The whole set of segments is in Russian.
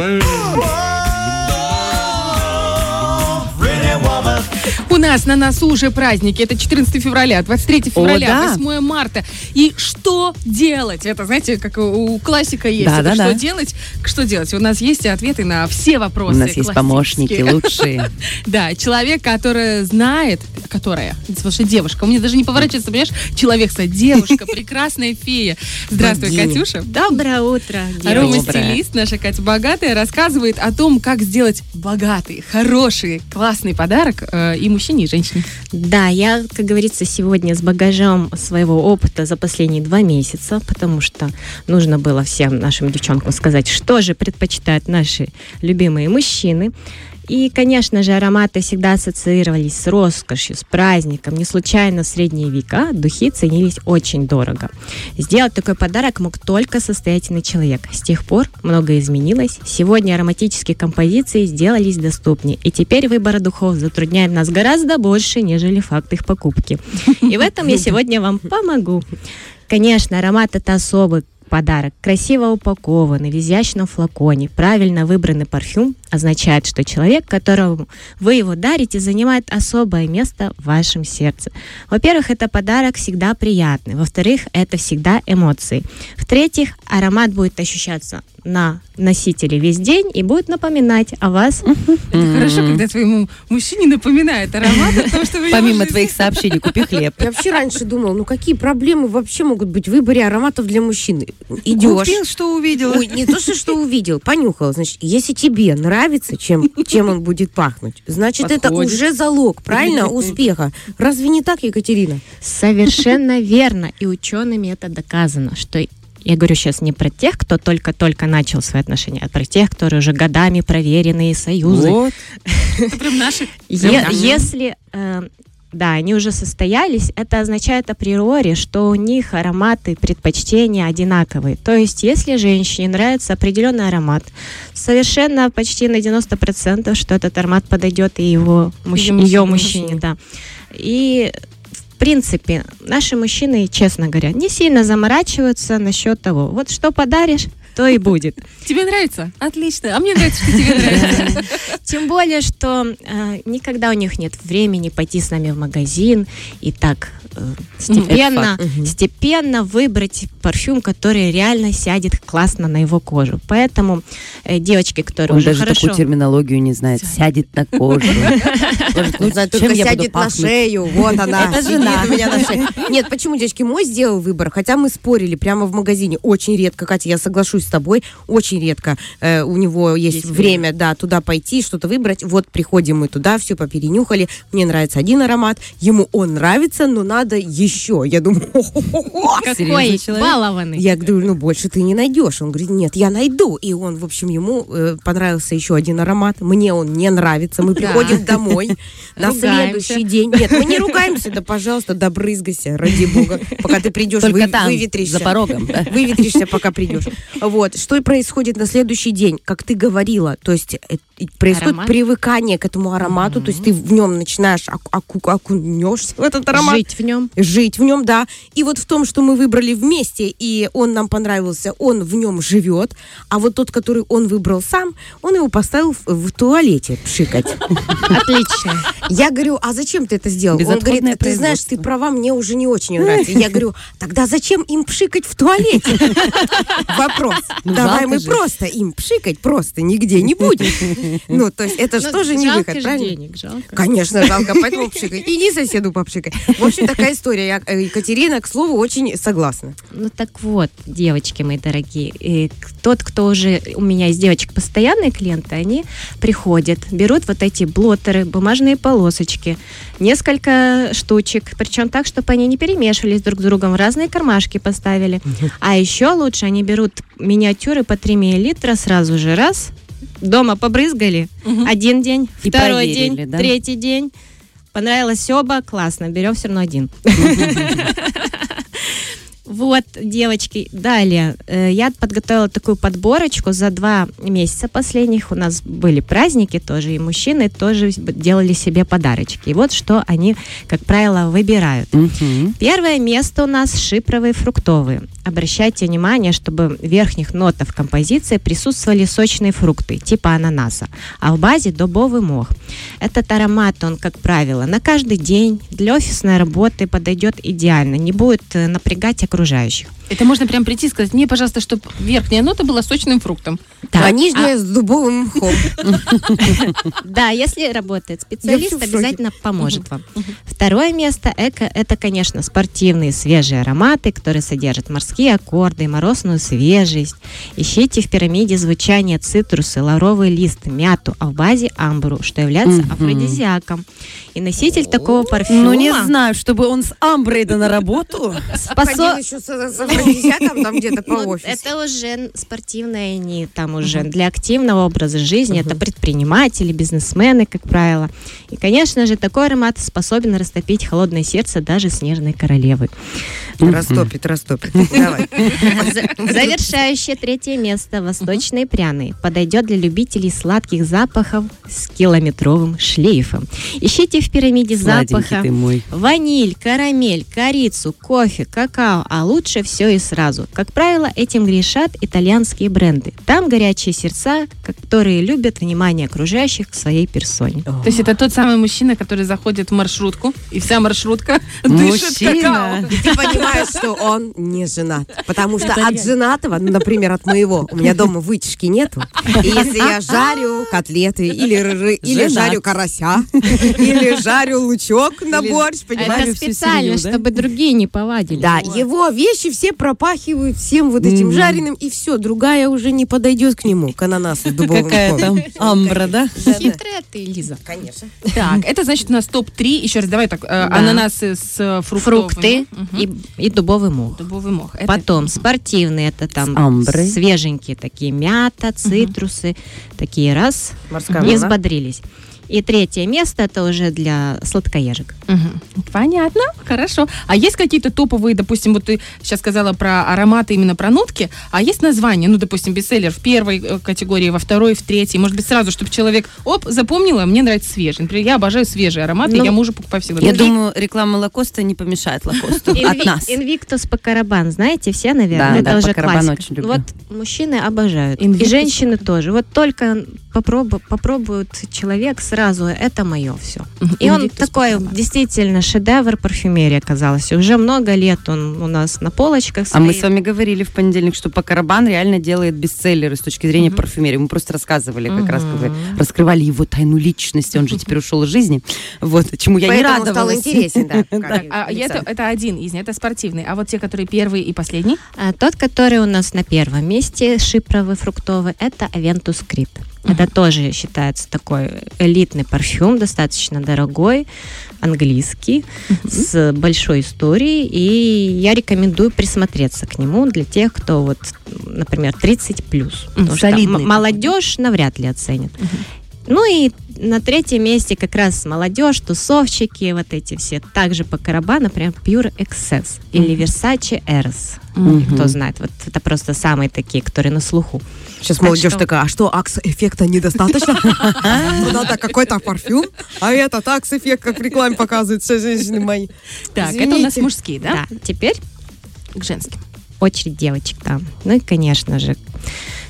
У нас на носу уже праздники. Это 14 февраля, 23 февраля, да. 8 марта. И что делать? Это, знаете, как у у классика есть. Да, Это да, что да. делать? Что делать? У нас есть ответы на все У вопросы. нас есть помощники лучшие. Да, человек, который знает, которая, слушай, девушка, у меня даже не поворачивается, понимаешь, человек, девушка, прекрасная фея. Здравствуй. Катюша. Доброе утро. Рома Доброе. стилист, наша Катя Богатая, рассказывает о том, как сделать богатый, хороший, классный подарок э, и мужчине, и женщине. Да, я, как говорится, сегодня с багажом своего опыта за последние два месяца, потому что нужно было всем нашим девчонкам сказать, что же предпочитают наши любимые мужчины. И, конечно же, ароматы всегда ассоциировались с роскошью, с праздником. Не случайно в средние века духи ценились очень дорого. Сделать такой подарок мог только состоятельный человек. С тех пор многое изменилось. Сегодня ароматические композиции сделались доступнее. И теперь выбор духов затрудняет нас гораздо больше, нежели факт их покупки. И в этом я сегодня вам помогу. Конечно, аромат это особый подарок. Красиво упакованный, в изящном флаконе, правильно выбранный парфюм означает, что человек, которому вы его дарите, занимает особое место в вашем сердце. Во-первых, это подарок всегда приятный. Во-вторых, это всегда эмоции. В-третьих, аромат будет ощущаться на носителе весь день и будет напоминать о вас. Это хорошо, когда твоему мужчине напоминает аромат о том, что Помимо твоих сообщений, купи хлеб. Я вообще раньше думала, ну какие проблемы вообще могут быть в выборе ароматов для мужчины? Идешь. Купил, что увидел. Ой, не то, что, что увидел, понюхал. Значит, если тебе нравится, чем, чем он будет пахнуть, значит, это Подходит. уже залог, правильно, успеха. Разве не так, Екатерина? Совершенно верно. И учеными это доказано, что я говорю сейчас не про тех, кто только-только начал свои отношения, а про тех, которые уже годами проверенные союзы. Вот. Это прям наши. Е- Прям наши. если э, да, они уже состоялись, это означает априори, что у них ароматы, предпочтения одинаковые. То есть, если женщине нравится определенный аромат, совершенно почти на 90%, что этот аромат подойдет и его мужч- ее мужчине. мужчине, да. И в принципе, наши мужчины, честно говоря, не сильно заморачиваются насчет того, вот что подаришь, то и будет. Тебе нравится? Отлично. А мне нравится, что тебе нравится. Тем более, что э, никогда у них нет времени пойти с нами в магазин и так степенно, Это факт. степенно выбрать парфюм, который реально сядет классно на его кожу. Поэтому э, девочки, которые Он уже даже хорошо... такую терминологию не знает. Сядет на кожу. Ну, чем только я буду сядет на шею. Вот она. Это жена. у меня на шее. Нет, почему, девочки, мой сделал выбор, хотя мы спорили прямо в магазине. Очень редко, Катя, я соглашусь с тобой, очень редко э, у него есть, Есть время, да, туда пойти, что-то выбрать. Вот приходим мы туда, все поперенюхали. Мне нравится один аромат, ему он нравится, но надо еще. Я думаю, Какой балованный. я говорю, ну больше ты не найдешь. Он говорит, нет, я найду. И он, в общем, ему э, понравился еще один аромат. Мне он не нравится. Мы Да. приходим домой на следующий день. Нет, мы не ругаемся, да, пожалуйста, да брызгайся, ради бога, пока ты придешь, вы- там, выветришься. за порогом. да. Выветришься, пока придешь. Вот. Что и происходит на следующий день, как ты говорила. То есть э, происходит Аромат? привыкание к этому аромату. То есть ты в нем начинаешь оку- оку- окунешься в этот аромат Жить в нем. Жить в нем, да. И вот в том, что мы выбрали вместе, и он нам понравился, он в нем живет, а вот тот, который он выбрал сам, он его поставил в, в туалете пшикать. Отлично. Я говорю, а зачем ты это сделал? Он говорит, ты знаешь, ты права, мне уже не очень нравится. Я говорю, тогда зачем им пшикать в туалете? Вопрос. Ну, Давай мы просто им пшикать просто нигде не будем. Ну, то есть это же Ну, тоже не выход, правильно? Конечно, жалко, поэтому пшикай. Иди соседу попшикай. В общем, такая история. Я, э, Екатерина, к слову, очень согласна. Ну так вот, девочки мои дорогие, э, к- тот, кто уже у меня из девочек постоянные клиенты, они приходят, берут вот эти блоттеры, бумажные полосочки, несколько штучек, причем так, чтобы они не перемешивались друг с другом, в разные кармашки поставили. А еще лучше они берут миниатюры по 3 миллилитра сразу же раз, дома побрызгали, один день, И второй день, да? третий день. Понравилось оба, классно, берем все равно один. Вот, девочки, далее. э, Я подготовила такую подборочку за два месяца последних. У нас были праздники тоже, и мужчины тоже делали себе подарочки. И вот что они, как правило, выбирают. Мгм. Первое место у нас шипровые фруктовые. Обращайте внимание, чтобы в верхних нотах композиции присутствовали сочные фрукты, типа ананаса, а в базе дубовый мох. Этот аромат, он, как правило, на каждый день для офисной работы подойдет идеально, не будет э, напрягать окружающих окружающих. Это можно прям прийти и сказать, мне, пожалуйста, чтобы верхняя нота была сочным фруктом. А нижняя с дубовым мхом. Да, если работает специалист, обязательно поможет вам. Второе место эко – это, конечно, спортивные свежие ароматы, которые содержат морские аккорды, морозную свежесть. Ищите в пирамиде звучания цитрусы, лавровый лист, мяту, а в базе амбру, что является афродизиаком. И носитель такого парфюма Ну, не знаю, чтобы он с амброй да на работу. спосо- С афродизиаком там где-то по Ну, офису. это уже спортивные, не там уже для активного образа жизни. Это предприниматели, бизнесмены, как правило. И, конечно же, такой аромат способен растопить холодное сердце даже снежной королевы. Растопит, растопит. Давай. За- Завершающее третье место восточные пряные подойдет для любителей сладких запахов с километровым шлейфом. Ищите в пирамиде запаха. Ваниль, карамель, корицу, кофе, какао, а лучше все и сразу. Как правило, этим грешат итальянские бренды. Там горячие сердца, которые любят внимание окружающих к своей персоне. То есть это тот самый мужчина, который заходит в маршрутку, и вся маршрутка дышит какао. Мужчина. И ты понимаешь, что он не женат. Потому что от женатого, ну, например, от моего, у меня дома вытяжки нету. И если я жарю котлеты, или, ры- или жарю карася, или жарю лучок на борщ, понимаешь? Это специально, чтобы другие не повадили. Да, его вещи все пропахивают всем вот этим Мгм. жареным, и все, другая уже не подойдет к нему, к ананасу с дубовым Какая там амбра, да? Хитрая ты, Лиза. Конечно. Так, это значит у нас топ-3. Еще раз, давай так, э, ананасы с фруктовым. Фрукты и, и дубовый мох. Дубовый мох. Потом спортивные, это там свеженькие такие, мята, цитрусы, такие раз, и взбодрились. И третье место это уже для сладкоежек. Мгм. Понятно, хорошо. А есть какие-то топовые, допустим, вот ты сейчас сказала про ароматы, именно про нотки, а есть название, ну, допустим, бестселлер в первой э, категории, во второй, в третьей, может быть, сразу, чтобы человек, оп, запомнила, мне нравится свежий. Например, я обожаю свежие ароматы, Ну, я мужу покупаю всегда. Я думаю, реклама Лакоста не помешает Лакосту. От нас. Инвиктус по карабан, знаете, все, наверное, это уже классика. очень люблю. Вот мужчины обожают, и женщины тоже. Вот только попробу- попробует человек сразу, это мое все. И он такой по-карабан. действительно шедевр парфюмерии оказался. Уже много лет он у нас на полочках А мы стоит. с вами говорили в понедельник, что Пакарабан реально делает бестселлеры с точки зрения парфюмерии. Мы просто рассказывали, как раз как бы раскрывали его тайну личности. Он же теперь ушел из жизни. Вот, чему я не Поэтому стал радовалась. интересен, да. Так, а это, это один из них, это спортивный. А вот те, которые первый и последний? А тот, который у нас на первом месте, шипровый, фруктовый, это Aventus Creed. Это тоже считается такой элитный парфюм, достаточно дорогой, английский, с большой историей. И я рекомендую присмотреться к нему для тех, кто вот, например, 30 плюс. Солидный молодежь навряд ли оценит. Ну и на третьем месте как раз молодежь, тусовщики, вот эти все. Также по карабану, например, Pure Excess или Versace Eros. Мгм. Кто знает, вот это просто самые такие, которые на слуху. Сейчас Так молодежь что- такая, а что, акс-эффекта недостаточно? Ну, Надо какой-то парфюм, а этот акс-эффект, как в рекламе показывают все женщины мои. Так, это у нас мужские, да? Да, теперь К женским. очередь девочек там. Ну и, конечно же,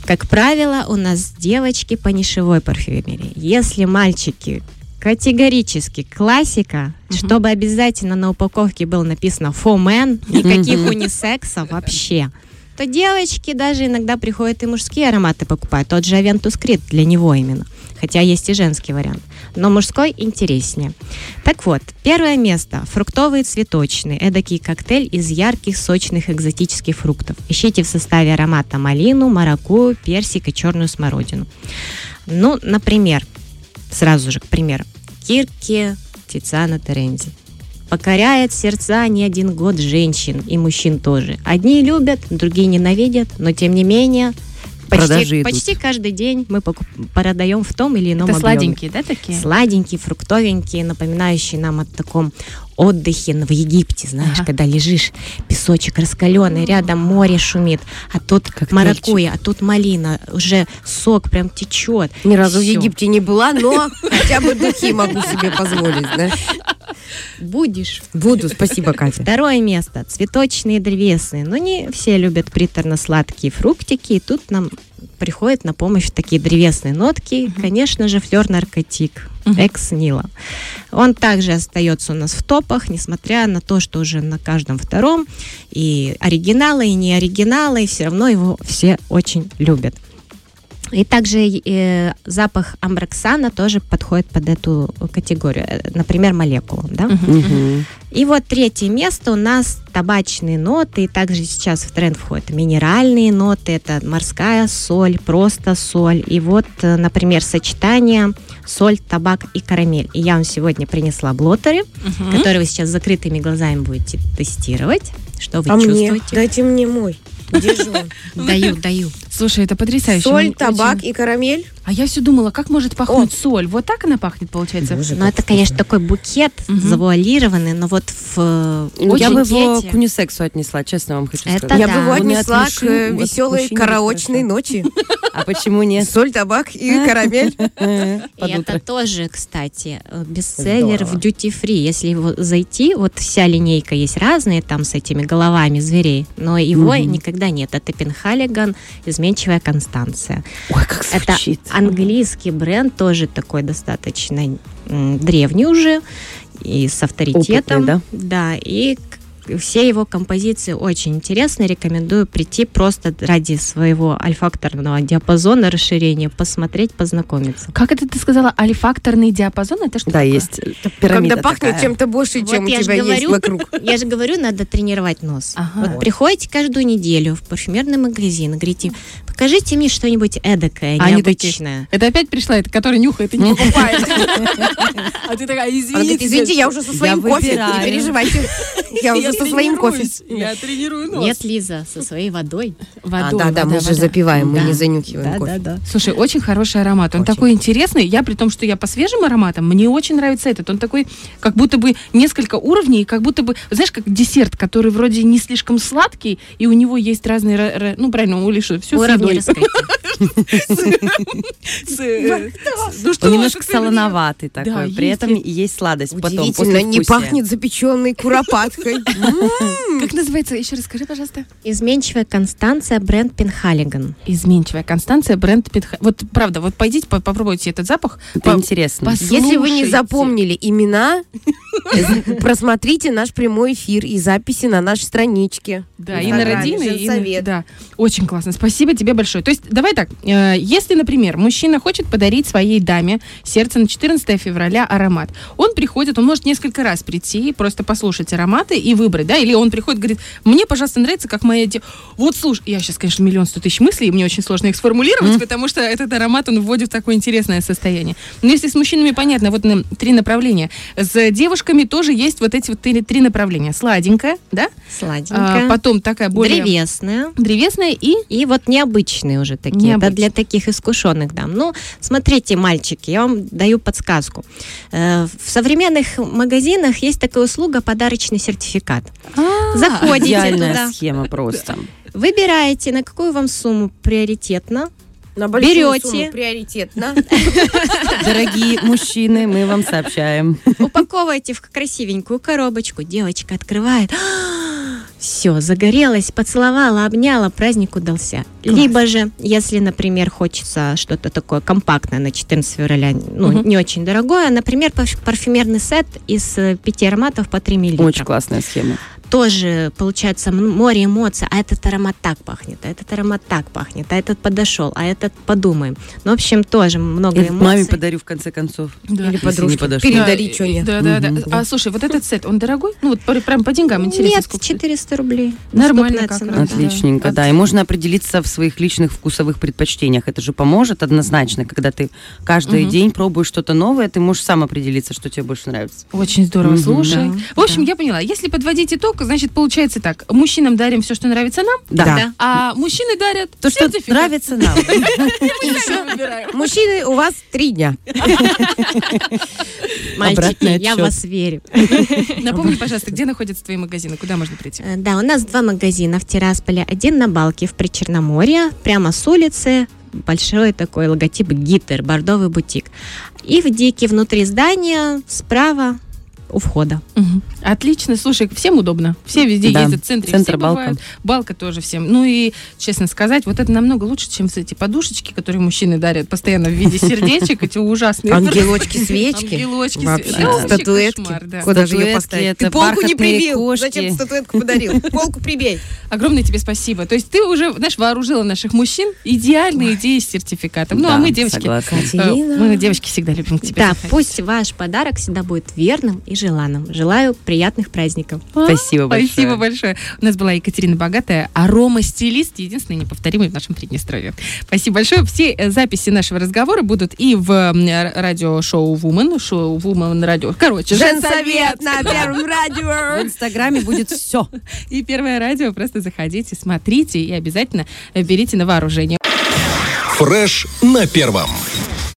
как правило, у нас девочки по нишевой парфюмерии. Если мальчики категорически классика, чтобы обязательно на упаковке было написано for men, никаких унисекса вообще, то девочки даже иногда приходят и мужские ароматы покупают. Тот же Aventus Creed для него именно. Хотя есть и женский вариант. Но мужской интереснее. Так вот, первое место. Фруктовый цветочный. Эдакий коктейль из ярких, сочных, экзотических фруктов. Ищите в составе аромата малину, маракую, персик и черную смородину. Ну, например, сразу же, к примеру, Кирки Тициана Терензи. Покоряет сердца не один год женщин и мужчин тоже. Одни любят, другие ненавидят, но тем не менее Почти, почти каждый день мы продаем в том или ином Это объеме. сладенькие, да, такие? Сладенькие, фруктовенькие, напоминающие нам о таком отдыхе в Египте, знаешь, Ага. когда лежишь, песочек раскаленный, рядом море шумит, а тут Коктейльчик. маракуйя, а тут малина, уже сок прям течет. Ни разу в Всё. Египте не была, но хотя бы духи могу себе позволить, да? Будешь. Буду, спасибо, Катя. Второе место. Цветочные древесные. Но не все любят приторно-сладкие фруктики. И тут нам приходит на помощь такие древесные нотки. Конечно же, флер наркотик. Экс Нила. Он также остается у нас в топах, несмотря на то, что уже на каждом втором и оригиналы, и не оригиналы, и все равно его все очень любят. И также э, запах амброксана тоже подходит под эту категорию, Э, например, молекулу, да? Мгм. И вот третье место у нас табачные ноты, и также сейчас в тренд входят минеральные ноты, это морская соль, просто соль, и вот, э, например, сочетание соль, табак и карамель. И я вам сегодня принесла блоттеры, Мгм. которые вы сейчас с закрытыми глазами будете тестировать. Что вы А мне? чувствуете? Дайте мне мой. Он? Даю, даю. Слушай, это потрясающе. Соль, табак очень- и карамель. А я все думала, как может пахнуть соль? Вот так она пахнет, получается? Боже, Ну, это, конечно, такой букет Мгм. завуалированный, но вот в э, Ну, Я бы его к унисексу отнесла, честно вам хочу Это сказать. Я да. бы его не отнесла от к мужчин, веселой караочной ночи. А почему нет? Соль, табак и карамель. Это тоже, кстати, э, бестселлер в duty free. Если его зайти, вот вся линейка есть разные там с этими головами зверей, но его Мгм. Никогда нет. Это Пенхалиган, изменчивая Констанция. Ой, как Это звучит. английский бренд, тоже такой достаточно древний уже и с авторитетом. Опытный, Да, и к- все его композиции очень интересны. Рекомендую прийти просто ради своего альфакторного диапазона расширения, посмотреть, познакомиться. Как это ты сказала? Альфакторный диапазон? Это что Да, такое? есть э, пирамида Когда пахнет такая. чем-то больше, Вот чем у тебя есть говорю. вокруг. Я же говорю, надо тренировать нос. Ага. Вот приходите каждую неделю в парфюмерный магазин, говорите, покажите мне что-нибудь эдакое, Они такие, необычное. Это опять пришла, это который нюхает и не покупает. А ты такая, извините. извините, я уже со своим кофе, не переживайте. Я уже со своим кофе. Я тренирую нос. Нет, Лиза, со своей водой. А, Водой, да, да, мы вода, же вода. запиваем, мы Да. не занюхиваем кофе. да. Слушай, очень хороший аромат. Он Очень. такой интересный. Я при том, что я по свежим ароматам, мне очень нравится этот. Он такой, как будто бы несколько уровней, как будто бы, знаешь, как десерт, который вроде не слишком сладкий, и у него есть разные, ра- ра- ну правильно, у Лиши все Уровни. Ну что, Он немножко солоноватый Да, такой, при этом есть. сладость потом, Удивительно, не пахнет запеченной куропаткой. Как называется? Еще расскажи, пожалуйста. Изменчивая Констанция, бренд Пенхалиган. Изменчивая Констанция, бренд Питха. Вот правда, вот пойдите, по- попробуйте этот запах. Это интересно. Если вы не запомнили имена, просмотрите наш прямой эфир и записи на нашей страничке. Да, и на родины, и. Да, очень классно. Спасибо тебе большое. То есть, давай так, э, если, например, мужчина хочет подарить своей даме сердце на 14 февраля аромат, он приходит, он может несколько раз прийти, просто послушать ароматы и выбрать, да, или он приходит, говорит, мне, пожалуйста, нравится, как моя де... Вот, слушай, я сейчас, конечно, миллион сто тысяч мыслей, и мне очень сложно их сформулировать, потому что этот аромат, он вводит в такое интересное состояние. Но если с мужчинами понятно, вот на- три направления. С девушками тоже есть вот эти вот три, три направления. Сладенькая, да? Сладенькая. А, потом такая более Древесная. древесная и И вот необычные уже такие. Необычные. для таких искушенных дам. Ну, смотрите, мальчики, я вам даю подсказку. Э, В современных магазинах есть такая услуга подарочный сертификат. Заходите Идеальная туда, схема просто. выбираете, на какую вам сумму приоритетно. На Берете. сумму приоритетно. Дорогие мужчины, мы вам сообщаем. Упаковываете в красивенькую коробочку. Девочка открывает. Все, загорелась, поцеловала, обняла, праздник удался. Либо же, если, например, хочется что-то такое компактное на 14 февраля, ну, Мгм. не очень дорогое, например, парф- парфюмерный сет из э, пяти ароматов по 3 мл. Очень классная схема. Тоже получается море эмоций, а этот аромат так пахнет, а этот аромат так пахнет, а этот подошел, а этот подумаем. Ну, в общем, тоже много эмоций. Маме подарю в конце концов. Да. Или подружке. Передари, Да, что нет. Да, да, да. А слушай, вот этот сет, он дорогой? Ну вот пр- прям по деньгам интересно. Нет, сколько? 400 рублей. Нормально как цена, раз. да. Отличненько, Да. да. И можно определиться в своих личных вкусовых предпочтениях. Это же поможет однозначно, когда ты каждый Мгм. день пробуешь что-то новое, ты можешь сам определиться, что тебе больше нравится. Очень здорово, Мгм. слушай. Да, в общем, да. я поняла, если подводить итог, упаковку, значит, получается так. Мужчинам дарим все, что нравится нам, Да. Да. а мужчины дарят То, что нравится нам. Мужчины, у вас три дня. Мальчики, я вас верю. Напомни, пожалуйста, где находятся твои магазины, куда можно прийти? Э, Да, у нас два магазина в Тирасполе. Один на Балке в Причерноморье, прямо с улицы. Большой такой логотип Гиттер, бордовый бутик. И в Дике внутри здания справа у входа. Мгм. Отлично, слушай, всем удобно. Все везде Да, ездят в центре, центр все Балка. бывают. Балка тоже всем. Ну и, честно сказать, вот это намного лучше, чем эти подушечки, которые мужчины дарят постоянно в виде сердечек, эти ужасные. Ангелочки, свечки. Ангелочки, свечки. Статуэтки. кошмар, да. Куда же ее поставить? Ты полку не прибил. Зачем статуэтку подарил? Полку прибей. Огромное тебе спасибо. То есть ты уже, знаешь, вооружила наших мужчин идеальной идеей с сертификатом. Ну, а мы, девочки, э, мы, девочки, всегда любим к тебе. Да, пусть ваш подарок всегда будет верным и желанным. Желаю приятных праздников. Спасибо большое. Спасибо большое. У нас была Екатерина Богатая, арома-стилист, единственный неповторимый в нашем Приднестровье. Спасибо большое. Все э, записи нашего разговора будут и в радиошоу Woman, шоу Woman радио. Короче, Женсовет на Первом В радио. Инстаграме будет все. И первое радио. Просто заходите, смотрите и обязательно э, берите на вооружение. Фреш на первом.